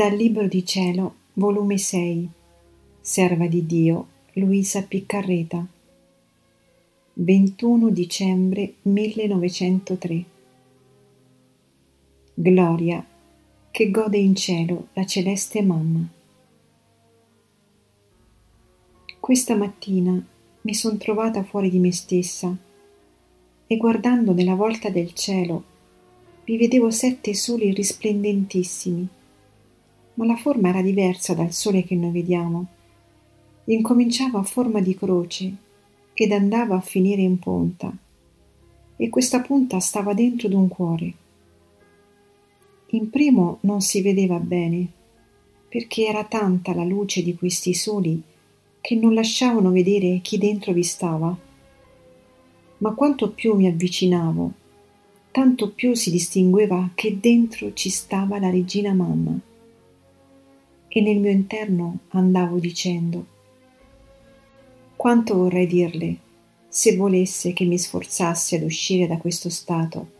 Dal Libro di Cielo, volume 6, Serva di Dio, Luisa Piccarreta, 21 dicembre 1903. Gloria, che gode in cielo la celeste mamma. Questa mattina mi son trovata fuori di me stessa e guardando nella volta del cielo vi vedevo sette soli risplendentissimi ma la forma era diversa dal sole che noi vediamo. Incominciava a forma di croce ed andava a finire in punta, e questa punta stava dentro d'un cuore. In primo non si vedeva bene, perché era tanta la luce di questi soli che non lasciavano vedere chi dentro vi stava. Ma quanto più mi avvicinavo, tanto più si distingueva che dentro ci stava la regina mamma e nel mio interno andavo dicendo quanto vorrei dirle se volesse che mi sforzassi ad uscire da questo stato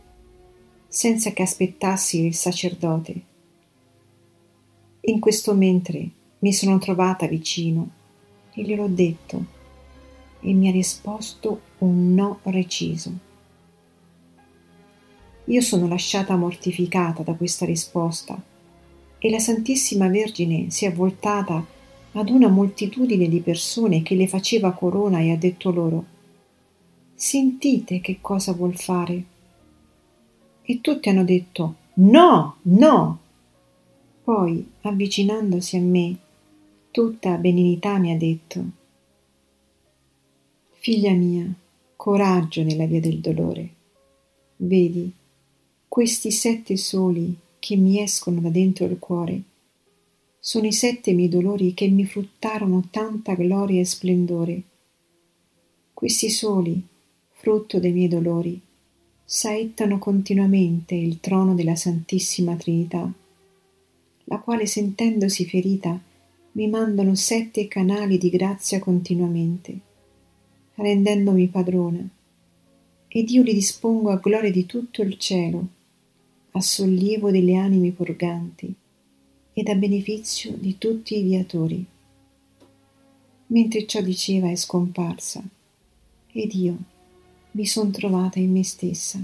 senza che aspettassi il sacerdote. In questo mentre mi sono trovata vicino e gliel'ho detto e mi ha risposto un no reciso. Io sono lasciata mortificata da questa risposta e la Santissima Vergine si è voltata ad una moltitudine di persone che le faceva corona e ha detto loro Sentite che cosa vuol fare. E tutti hanno detto No, no. Poi, avvicinandosi a me, tutta benignità mi ha detto Figlia mia, coraggio nella via del dolore. Vedi, questi sette soli che mi escono da dentro il cuore. Sono i sette miei dolori che mi fruttarono tanta gloria e splendore. Questi soli, frutto dei miei dolori, saettano continuamente il trono della Santissima Trinità, la quale sentendosi ferita mi mandano sette canali di grazia continuamente, rendendomi padrona, ed io li dispongo a gloria di tutto il cielo a sollievo delle anime purganti ed a beneficio di tutti i viatori. Mentre ciò diceva è scomparsa ed io mi son trovata in me stessa